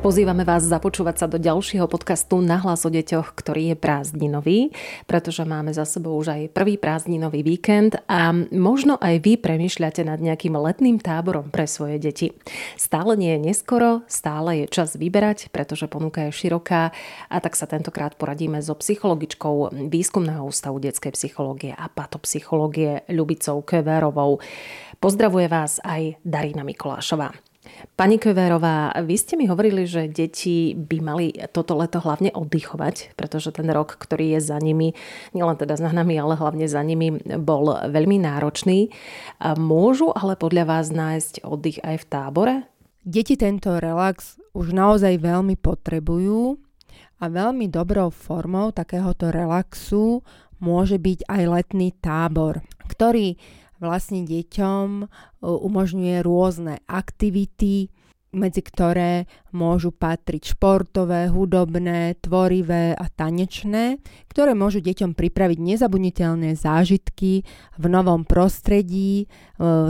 Pozývame vás započúvať sa do ďalšieho podcastu na hlas o deťoch, ktorý je prázdninový, pretože máme za sebou už aj prvý prázdninový víkend a možno aj vy premyšľate nad nejakým letným táborom pre svoje deti. Stále nie je neskoro, stále je čas vyberať, pretože ponuka je široká a tak sa tentokrát poradíme so psychologičkou Výskumného ústavu detskej psychológie a patopsychológie Ľubicou Keverovou. Pozdravuje vás aj Darina Mikolášová. Pani Keverová, vy ste mi hovorili, že deti by mali toto leto hlavne oddychovať, pretože ten rok, ktorý je za nimi, nielen teda za nami, ale hlavne za nimi, bol veľmi náročný. Môžu ale podľa vás nájsť oddych aj v tábore? Deti tento relax už naozaj veľmi potrebujú a veľmi dobrou formou takéhoto relaxu môže byť aj letný tábor, ktorý vlastne deťom e, umožňuje rôzne aktivity, medzi ktoré môžu patriť športové, hudobné, tvorivé a tanečné, ktoré môžu deťom pripraviť nezabudniteľné zážitky v novom prostredí, e,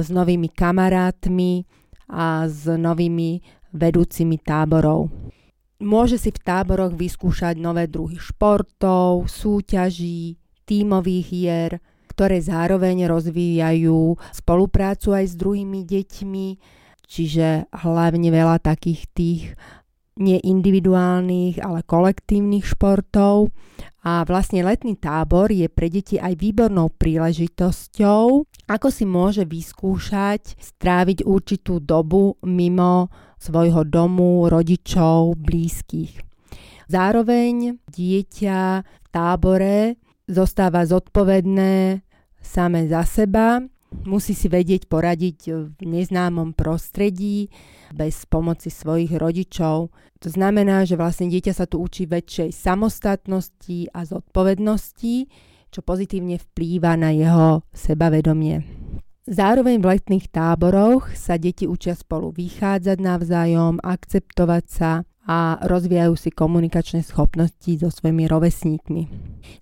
s novými kamarátmi a s novými vedúcimi táborov. Môže si v táboroch vyskúšať nové druhy športov, súťaží, tímových hier, ktoré zároveň rozvíjajú spoluprácu aj s druhými deťmi, čiže hlavne veľa takých tých neindividuálnych, ale kolektívnych športov. A vlastne letný tábor je pre deti aj výbornou príležitosťou, ako si môže vyskúšať stráviť určitú dobu mimo svojho domu, rodičov, blízkych. Zároveň dieťa v tábore zostáva zodpovedné samé za seba, musí si vedieť poradiť v neznámom prostredí bez pomoci svojich rodičov. To znamená, že vlastne dieťa sa tu učí väčšej samostatnosti a zodpovednosti, čo pozitívne vplýva na jeho sebavedomie. Zároveň v letných táboroch sa deti učia spolu vychádzať navzájom, akceptovať sa, a rozvíjajú si komunikačné schopnosti so svojimi rovesníkmi.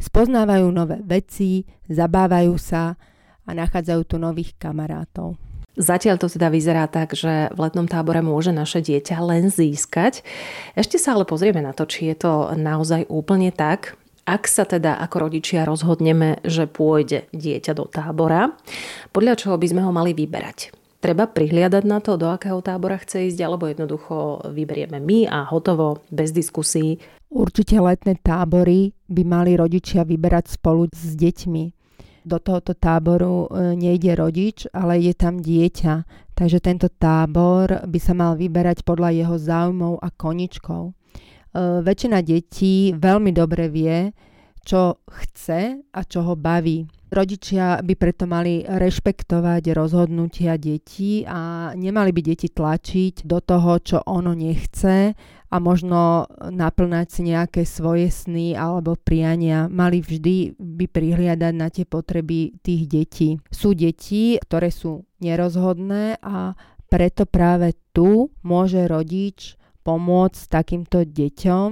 Spoznávajú nové veci, zabávajú sa a nachádzajú tu nových kamarátov. Zatiaľ to teda vyzerá tak, že v letnom tábore môže naše dieťa len získať. Ešte sa ale pozrieme na to, či je to naozaj úplne tak. Ak sa teda ako rodičia rozhodneme, že pôjde dieťa do tábora, podľa čoho by sme ho mali vyberať? Treba prihliadať na to, do akého tábora chce ísť, alebo jednoducho vyberieme my a hotovo, bez diskusí. Určite letné tábory by mali rodičia vyberať spolu s deťmi. Do tohoto táboru e, nejde rodič, ale je tam dieťa. Takže tento tábor by sa mal vyberať podľa jeho záujmov a koničkov. E, väčšina detí veľmi dobre vie, čo chce a čo ho baví. Rodičia by preto mali rešpektovať rozhodnutia detí a nemali by deti tlačiť do toho, čo ono nechce a možno naplnať si nejaké svoje sny alebo priania. Mali vždy by prihliadať na tie potreby tých detí. Sú deti, ktoré sú nerozhodné a preto práve tu môže rodič pomôcť takýmto deťom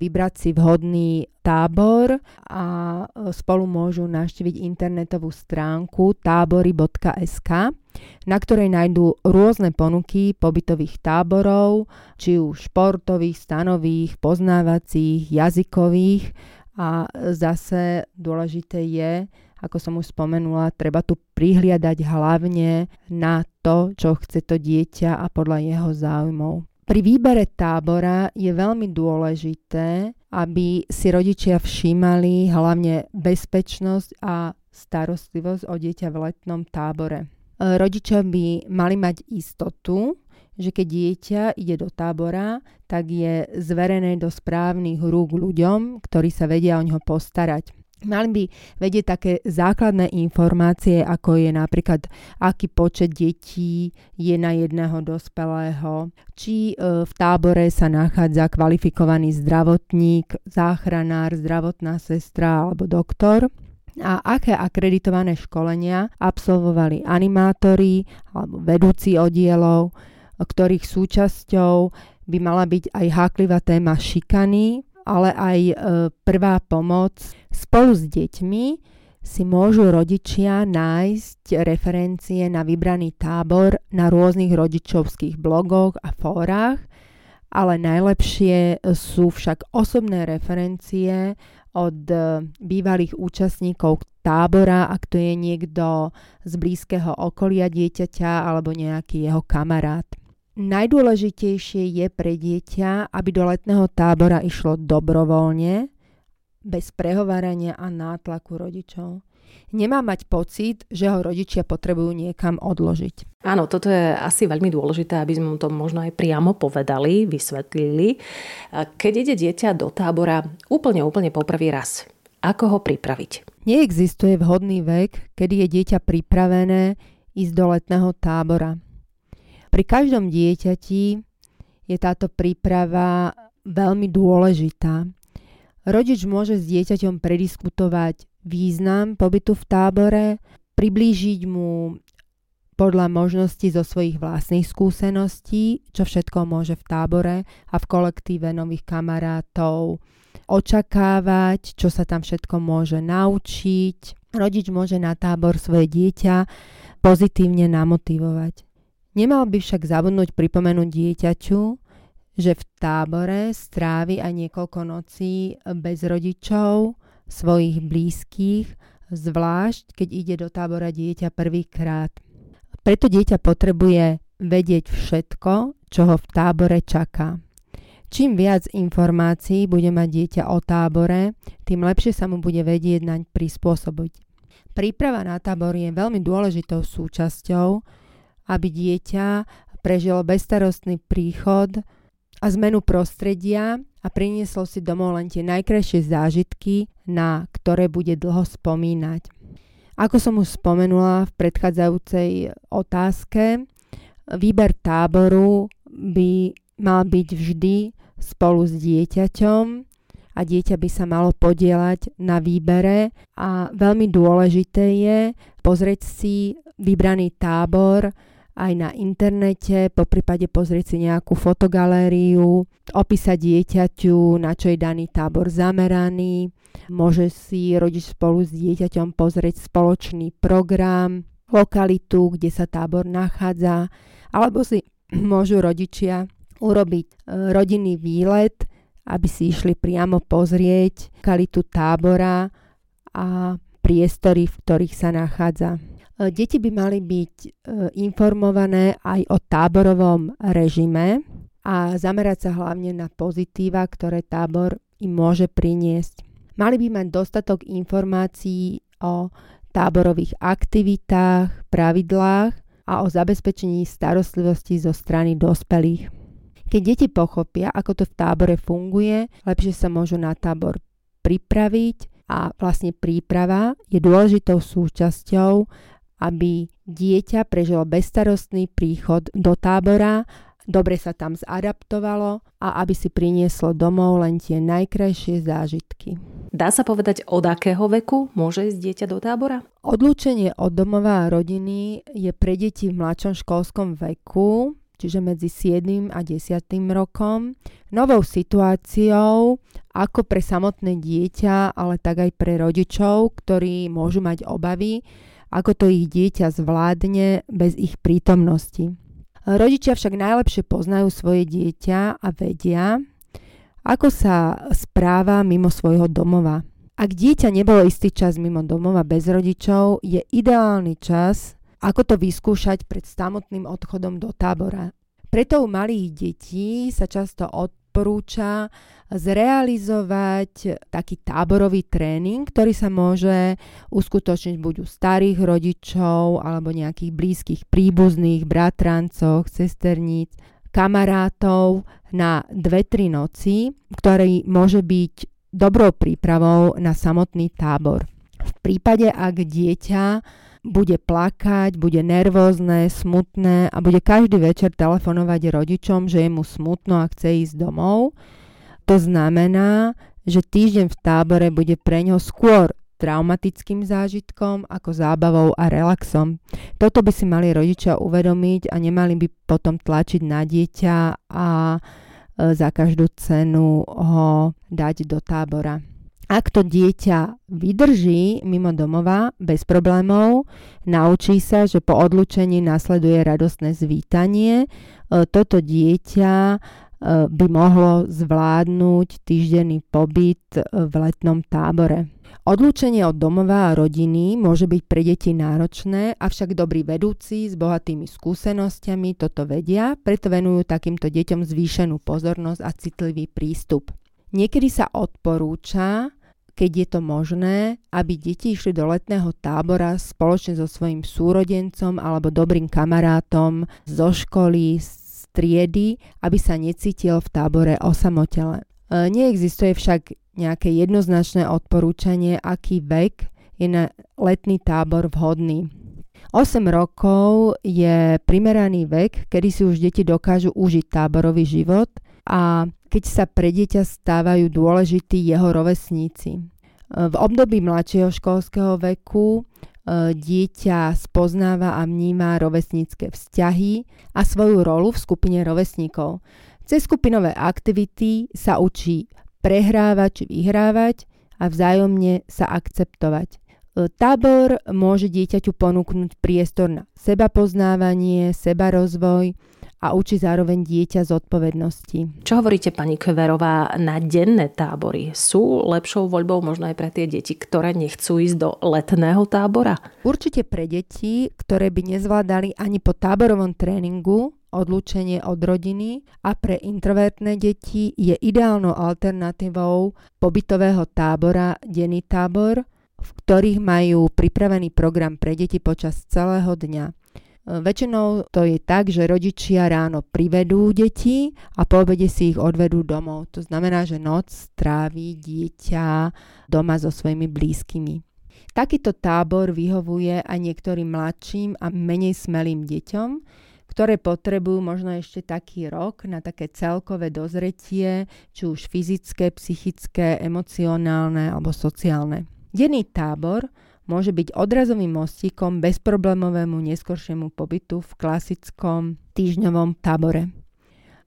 vybrať si vhodný tábor a e, spolu môžu navštíviť internetovú stránku tábory.sk, na ktorej nájdú rôzne ponuky pobytových táborov, či už športových, stanových, poznávacích, jazykových a zase dôležité je, ako som už spomenula, treba tu prihliadať hlavne na to, čo chce to dieťa a podľa jeho záujmov. Pri výbere tábora je veľmi dôležité, aby si rodičia všímali hlavne bezpečnosť a starostlivosť o dieťa v letnom tábore. Rodičia by mali mať istotu, že keď dieťa ide do tábora, tak je zverené do správnych rúk ľuďom, ktorí sa vedia o ňo postarať. Mali by vedieť také základné informácie, ako je napríklad, aký počet detí je na jedného dospelého, či e, v tábore sa nachádza kvalifikovaný zdravotník, záchranár, zdravotná sestra alebo doktor. A aké akreditované školenia absolvovali animátori alebo vedúci oddielov, ktorých súčasťou by mala byť aj háklivá téma šikany ale aj e, prvá pomoc spolu s deťmi si môžu rodičia nájsť referencie na vybraný tábor na rôznych rodičovských blogoch a fórach, ale najlepšie sú však osobné referencie od bývalých účastníkov tábora, ak to je niekto z blízkeho okolia dieťaťa alebo nejaký jeho kamarát. Najdôležitejšie je pre dieťa, aby do letného tábora išlo dobrovoľne, bez prehovárania a nátlaku rodičov. Nemá mať pocit, že ho rodičia potrebujú niekam odložiť. Áno, toto je asi veľmi dôležité, aby sme mu to možno aj priamo povedali, vysvetlili. Keď ide dieťa do tábora úplne, úplne poprvý raz, ako ho pripraviť? Neexistuje vhodný vek, kedy je dieťa pripravené ísť do letného tábora. Pri každom dieťati je táto príprava veľmi dôležitá. Rodič môže s dieťaťom prediskutovať význam pobytu v tábore, priblížiť mu podľa možností zo svojich vlastných skúseností, čo všetko môže v tábore a v kolektíve nových kamarátov očakávať, čo sa tam všetko môže naučiť. Rodič môže na tábor svoje dieťa pozitívne namotivovať. Nemal by však zabudnúť pripomenúť dieťaťu, že v tábore strávi aj niekoľko nocí bez rodičov, svojich blízkych, zvlášť keď ide do tábora dieťa prvýkrát. Preto dieťa potrebuje vedieť všetko, čo ho v tábore čaká. Čím viac informácií bude mať dieťa o tábore, tým lepšie sa mu bude vedieť naň prispôsobiť. Príprava na tábor je veľmi dôležitou súčasťou aby dieťa prežilo bezstarostný príchod a zmenu prostredia a prinieslo si domov len tie najkrajšie zážitky, na ktoré bude dlho spomínať. Ako som už spomenula v predchádzajúcej otázke, výber táboru by mal byť vždy spolu s dieťaťom a dieťa by sa malo podielať na výbere a veľmi dôležité je pozrieť si vybraný tábor aj na internete, po prípade pozrieť si nejakú fotogalériu, opísať dieťaťu, na čo je daný tábor zameraný, môže si rodič spolu s dieťaťom pozrieť spoločný program, lokalitu, kde sa tábor nachádza, alebo si môžu rodičia urobiť e, rodinný výlet, aby si išli priamo pozrieť lokalitu tábora a priestory, v ktorých sa nachádza. E, deti by mali byť e, informované aj o táborovom režime a zamerať sa hlavne na pozitíva, ktoré tábor im môže priniesť. Mali by mať dostatok informácií o táborových aktivitách, pravidlách a o zabezpečení starostlivosti zo strany dospelých. Keď deti pochopia, ako to v tábore funguje, lepšie sa môžu na tábor pripraviť a vlastne príprava je dôležitou súčasťou aby dieťa prežilo bezstarostný príchod do tábora, dobre sa tam zadaptovalo a aby si prinieslo domov len tie najkrajšie zážitky. Dá sa povedať, od akého veku môže ísť dieťa do tábora? Odlúčenie od domova a rodiny je pre deti v mladšom školskom veku, čiže medzi 7 a 10 rokom, novou situáciou ako pre samotné dieťa, ale tak aj pre rodičov, ktorí môžu mať obavy, ako to ich dieťa zvládne bez ich prítomnosti. Rodičia však najlepšie poznajú svoje dieťa a vedia, ako sa správa mimo svojho domova. Ak dieťa nebolo istý čas mimo domova bez rodičov, je ideálny čas, ako to vyskúšať pred samotným odchodom do tábora. Preto u malých detí sa často od odporúča zrealizovať taký táborový tréning, ktorý sa môže uskutočniť buď u starých rodičov alebo nejakých blízkych príbuzných, bratrancoch, sesterníc, kamarátov na 2-3 noci, ktorý môže byť dobrou prípravou na samotný tábor. V prípade, ak dieťa bude plakať, bude nervózne, smutné a bude každý večer telefonovať rodičom, že je mu smutno a chce ísť domov. To znamená, že týždeň v tábore bude pre ňo skôr traumatickým zážitkom ako zábavou a relaxom. Toto by si mali rodičia uvedomiť a nemali by potom tlačiť na dieťa a e, za každú cenu ho dať do tábora. Ak to dieťa vydrží mimo domova bez problémov, naučí sa, že po odlučení nasleduje radostné zvítanie, e, toto dieťa e, by mohlo zvládnuť týždenný pobyt v letnom tábore. Odlúčenie od domova a rodiny môže byť pre deti náročné, avšak dobrí vedúci s bohatými skúsenosťami toto vedia, preto venujú takýmto deťom zvýšenú pozornosť a citlivý prístup. Niekedy sa odporúča, keď je to možné, aby deti išli do letného tábora spoločne so svojím súrodencom alebo dobrým kamarátom zo školy, z triedy, aby sa necítil v tábore osamotele. E, neexistuje však nejaké jednoznačné odporúčanie, aký vek je na letný tábor vhodný. 8 rokov je primeraný vek, kedy si už deti dokážu užiť táborový život a keď sa pre dieťa stávajú dôležití jeho rovesníci. V období mladšieho školského veku e, dieťa spoznáva a vníma rovesnícke vzťahy a svoju rolu v skupine rovesníkov. Cez skupinové aktivity sa učí prehrávať či vyhrávať a vzájomne sa akceptovať. E, tábor môže dieťaťu ponúknuť priestor na seba poznávanie, seba rozvoj, a učí zároveň dieťa zodpovednosti. Čo hovoríte, pani Kverová, na denné tábory? Sú lepšou voľbou možno aj pre tie deti, ktoré nechcú ísť do letného tábora? Určite pre deti, ktoré by nezvládali ani po táborovom tréningu odlúčenie od rodiny a pre introvertné deti je ideálnou alternatívou pobytového tábora denný tábor, v ktorých majú pripravený program pre deti počas celého dňa. Väčšinou to je tak, že rodičia ráno privedú deti a po obede si ich odvedú domov. To znamená, že noc tráví dieťa doma so svojimi blízkymi. Takýto tábor vyhovuje aj niektorým mladším a menej smelým deťom, ktoré potrebujú možno ešte taký rok na také celkové dozretie, či už fyzické, psychické, emocionálne alebo sociálne. Denný tábor môže byť odrazovým mostíkom bezproblémovému neskoršiemu pobytu v klasickom týždňovom tábore.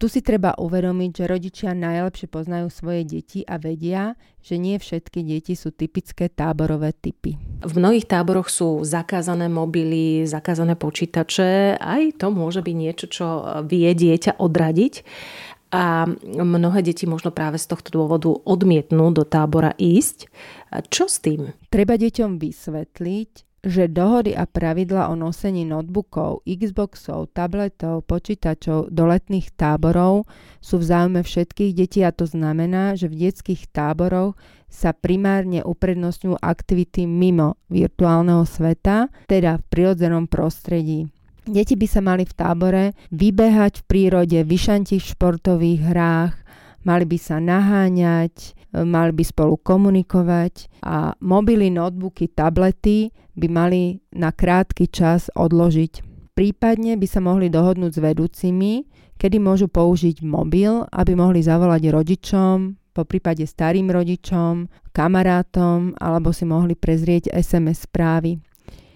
Tu si treba uvedomiť, že rodičia najlepšie poznajú svoje deti a vedia, že nie všetky deti sú typické táborové typy. V mnohých táboroch sú zakázané mobily, zakázané počítače. Aj to môže byť niečo, čo vie dieťa odradiť a mnohé deti možno práve z tohto dôvodu odmietnú do tábora ísť. Čo s tým? Treba deťom vysvetliť, že dohody a pravidla o nosení notebookov, Xboxov, tabletov, počítačov do letných táborov sú v záujme všetkých detí a to znamená, že v detských táboroch sa primárne uprednostňujú aktivity mimo virtuálneho sveta, teda v prirodzenom prostredí. Deti by sa mali v tábore vybehať v prírode, vyšantiť v športových hrách, mali by sa naháňať, mali by spolu komunikovať a mobily, notebooky, tablety by mali na krátky čas odložiť. Prípadne by sa mohli dohodnúť s vedúcimi, kedy môžu použiť mobil, aby mohli zavolať rodičom, po prípade starým rodičom, kamarátom alebo si mohli prezrieť SMS správy.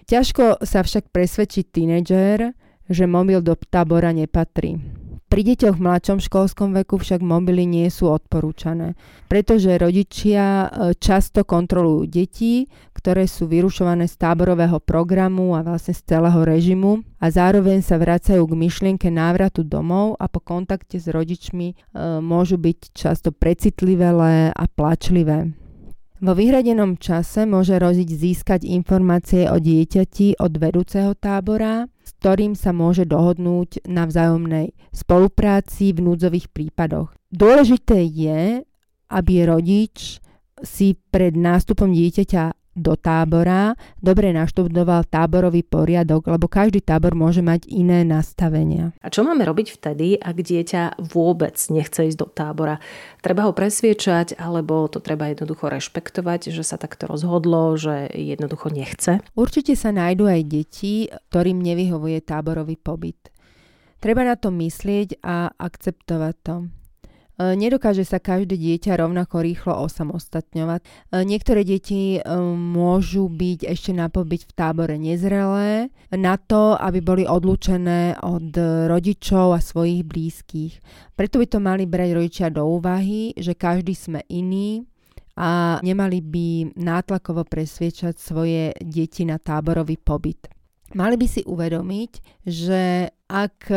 Ťažko sa však presvedčiť tínedžer, že mobil do tábora nepatrí. Pri deťoch v mladšom školskom veku však mobily nie sú odporúčané, pretože rodičia e, často kontrolujú deti, ktoré sú vyrušované z táborového programu a vlastne z celého režimu a zároveň sa vracajú k myšlienke návratu domov a po kontakte s rodičmi e, môžu byť často precitlivé a plačlivé. Vo vyhradenom čase môže rodič získať informácie o dieťati od vedúceho tábora, s ktorým sa môže dohodnúť na vzájomnej spolupráci v núdzových prípadoch. Dôležité je, aby rodič si pred nástupom dieťaťa do tábora, dobre naštudoval táborový poriadok, lebo každý tábor môže mať iné nastavenia. A čo máme robiť vtedy, ak dieťa vôbec nechce ísť do tábora? Treba ho presviečať, alebo to treba jednoducho rešpektovať, že sa takto rozhodlo, že jednoducho nechce? Určite sa nájdú aj deti, ktorým nevyhovuje táborový pobyt. Treba na to myslieť a akceptovať to. E, nedokáže sa každé dieťa rovnako rýchlo osamostatňovať. E, niektoré deti e, môžu byť ešte na pobyt v tábore nezrelé na to, aby boli odlúčené od rodičov a svojich blízkych. Preto by to mali brať rodičia do úvahy, že každý sme iný a nemali by nátlakovo presviečať svoje deti na táborový pobyt. Mali by si uvedomiť, že ak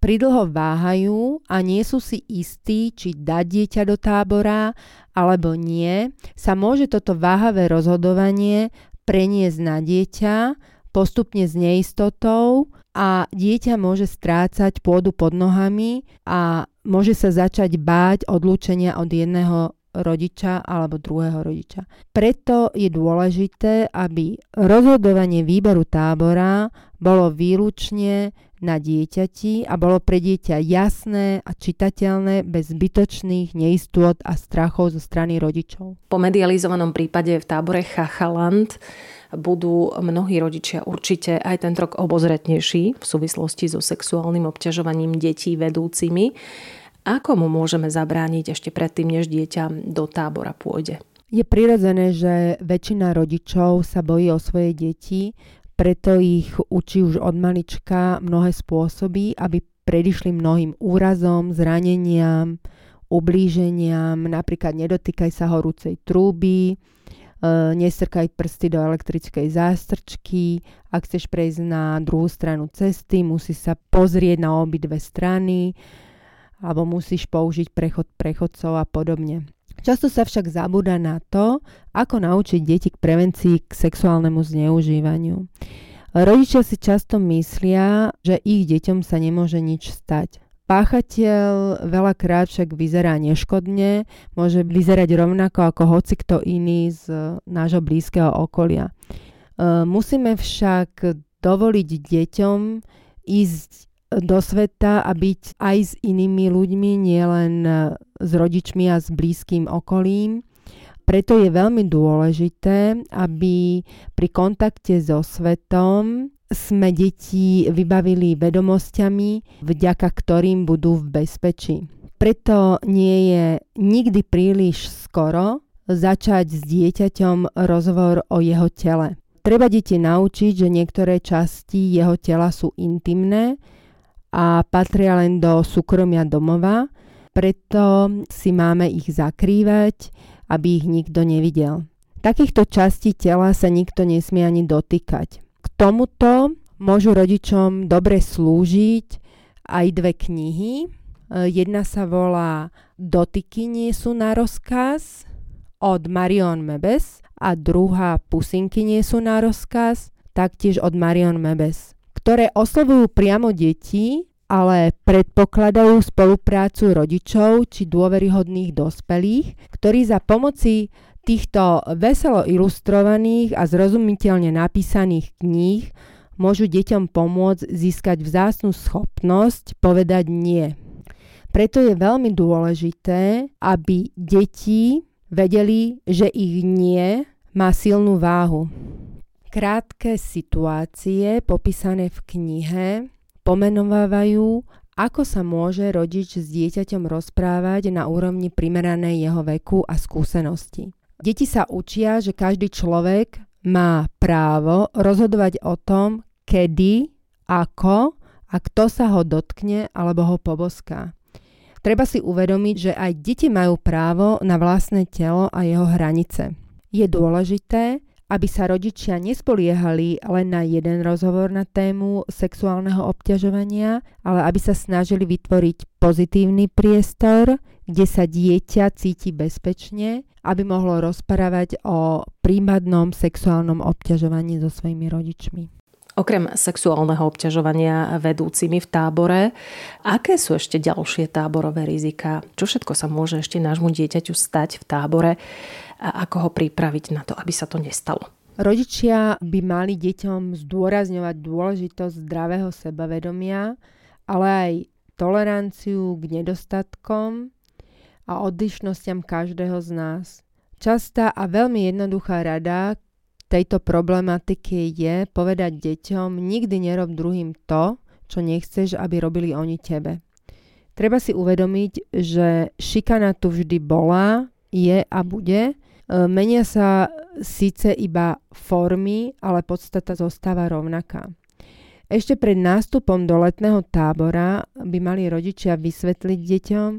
pridlho váhajú a nie sú si istí, či dať dieťa do tábora alebo nie, sa môže toto váhavé rozhodovanie preniesť na dieťa postupne s neistotou a dieťa môže strácať pôdu pod nohami a môže sa začať báť odlúčenia od jedného rodiča alebo druhého rodiča. Preto je dôležité, aby rozhodovanie výberu tábora bolo výlučne na dieťati a bolo pre dieťa jasné a čitateľné bez zbytočných neistôt a strachov zo strany rodičov. Po medializovanom prípade v tábore Chachaland budú mnohí rodičia určite aj ten rok obozretnejší v súvislosti so sexuálnym obťažovaním detí vedúcimi. Ako mu môžeme zabrániť ešte predtým, než dieťa do tábora pôjde? Je prirodzené, že väčšina rodičov sa bojí o svoje deti, preto ich učí už od malička mnohé spôsoby, aby predišli mnohým úrazom, zraneniam, ublíženiam, napríklad nedotýkaj sa horúcej trúby, e, nestrkaj prsty do elektrickej zástrčky, ak chceš prejsť na druhú stranu cesty, musí sa pozrieť na obidve strany, alebo musíš použiť prechod prechodcov a podobne. Často sa však zabúda na to, ako naučiť deti k prevencii k sexuálnemu zneužívaniu. Rodičia si často myslia, že ich deťom sa nemôže nič stať. Páchateľ veľakrát však vyzerá neškodne, môže vyzerať rovnako ako hoci kto iný z nášho blízkeho okolia. E, musíme však dovoliť deťom ísť do sveta a byť aj s inými ľuďmi, nielen e, s rodičmi a s blízkym okolím. Preto je veľmi dôležité, aby pri kontakte so svetom sme deti vybavili vedomosťami, vďaka ktorým budú v bezpečí. Preto nie je nikdy príliš skoro začať s dieťaťom rozhovor o jeho tele. Treba deti naučiť, že niektoré časti jeho tela sú intimné, a patria len do súkromia domova, preto si máme ich zakrývať, aby ich nikto nevidel. Takýchto častí tela sa nikto nesmie ani dotýkať. K tomuto môžu rodičom dobre slúžiť aj dve knihy. E, jedna sa volá Dotyky nie sú na rozkaz od Marion Mebes a druhá Pusinky nie sú na rozkaz taktiež od Marion Mebes ktoré oslovujú priamo deti, ale predpokladajú spoluprácu rodičov či dôveryhodných dospelých, ktorí za pomoci týchto veselo ilustrovaných a zrozumiteľne napísaných kníh môžu deťom pomôcť získať vzácnú schopnosť povedať nie. Preto je veľmi dôležité, aby deti vedeli, že ich nie má silnú váhu. Krátke situácie popísané v knihe pomenovávajú, ako sa môže rodič s dieťaťom rozprávať na úrovni primeranej jeho veku a skúsenosti. Deti sa učia, že každý človek má právo rozhodovať o tom, kedy, ako a kto sa ho dotkne alebo ho poboská. Treba si uvedomiť, že aj deti majú právo na vlastné telo a jeho hranice. Je dôležité, aby sa rodičia nespoliehali len na jeden rozhovor na tému sexuálneho obťažovania, ale aby sa snažili vytvoriť pozitívny priestor, kde sa dieťa cíti bezpečne, aby mohlo rozprávať o prípadnom sexuálnom obťažovaní so svojimi rodičmi. Okrem sexuálneho obťažovania vedúcimi v tábore, aké sú ešte ďalšie táborové rizika? Čo všetko sa môže ešte nášmu dieťaťu stať v tábore a ako ho pripraviť na to, aby sa to nestalo? Rodičia by mali deťom zdôrazňovať dôležitosť zdravého sebavedomia, ale aj toleranciu k nedostatkom a odlišnostiam každého z nás. Častá a veľmi jednoduchá rada, tejto problematike je povedať deťom, nikdy nerob druhým to, čo nechceš, aby robili oni tebe. Treba si uvedomiť, že šikana tu vždy bola, je a bude. E, menia sa síce iba formy, ale podstata zostáva rovnaká. Ešte pred nástupom do letného tábora by mali rodičia vysvetliť deťom,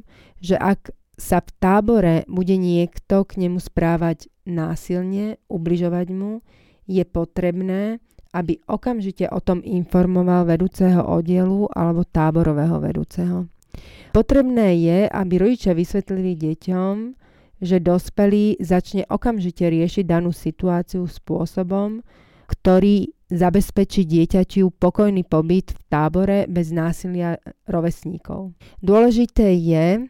že ak sa v tábore bude niekto k nemu správať násilne, ubližovať mu, je potrebné, aby okamžite o tom informoval vedúceho oddielu alebo táborového vedúceho. Potrebné je, aby rodičia vysvetlili deťom, že dospelý začne okamžite riešiť danú situáciu spôsobom, ktorý zabezpečí dieťaťu pokojný pobyt v tábore bez násilia rovesníkov. Dôležité je,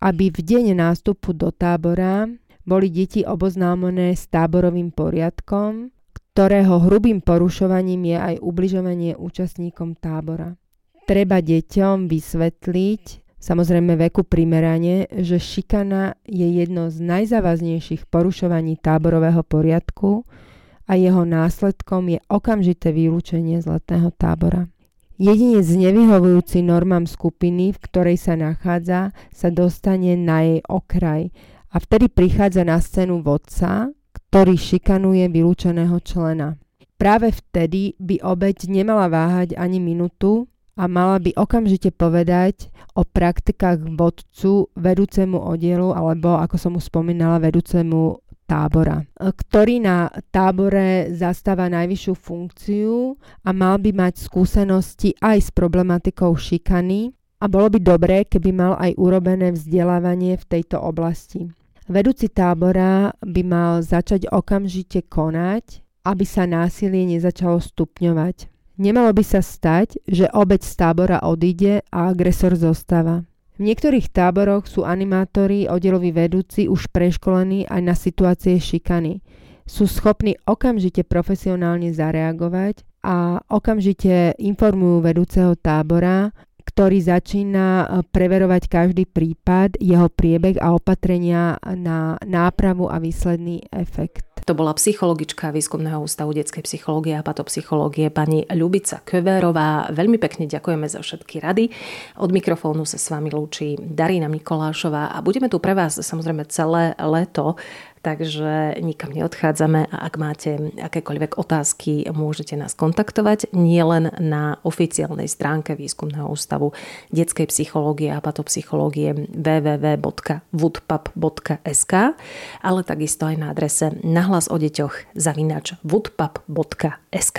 aby v deň nástupu do tábora boli deti oboznámené s táborovým poriadkom, ktorého hrubým porušovaním je aj ubližovanie účastníkom tábora. Treba deťom vysvetliť, samozrejme veku primerane, že šikana je jedno z najzávaznejších porušovaní táborového poriadku a jeho následkom je okamžité vylúčenie z letného tábora. Jedinec nevyhovujúci normám skupiny, v ktorej sa nachádza, sa dostane na jej okraj a vtedy prichádza na scénu vodca, ktorý šikanuje vylúčeného člena. Práve vtedy by obeď nemala váhať ani minútu a mala by okamžite povedať o praktikách vodcu, vedúcemu oddielu alebo, ako som už spomínala, vedúcemu tábora, ktorý na tábore zastáva najvyššiu funkciu a mal by mať skúsenosti aj s problematikou šikany a bolo by dobré, keby mal aj urobené vzdelávanie v tejto oblasti. Vedúci tábora by mal začať okamžite konať, aby sa násilie nezačalo stupňovať. Nemalo by sa stať, že obeď z tábora odíde a agresor zostáva. V niektorých táboroch sú animátori, oddeloví vedúci už preškolení aj na situácie šikany. Sú schopní okamžite profesionálne zareagovať a okamžite informujú vedúceho tábora ktorý začína e, preverovať každý prípad, jeho priebeh a opatrenia na nápravu a výsledný efekt. To bola psychologička Výskumného ústavu detskej psychológie a patopsychológie pani Ľubica Köverová. Veľmi pekne ďakujeme za všetky rady. Od mikrofónu sa s vami lúči Darina Mikolášová a budeme tu pre vás samozrejme celé leto takže nikam neodchádzame a ak máte akékoľvek otázky, môžete nás kontaktovať nielen na oficiálnej stránke Výskumného ústavu detskej psychológie a patopsychológie www.woodpap.sk, ale takisto aj na adrese nahlas o deťoch zavinač woodpap.sk.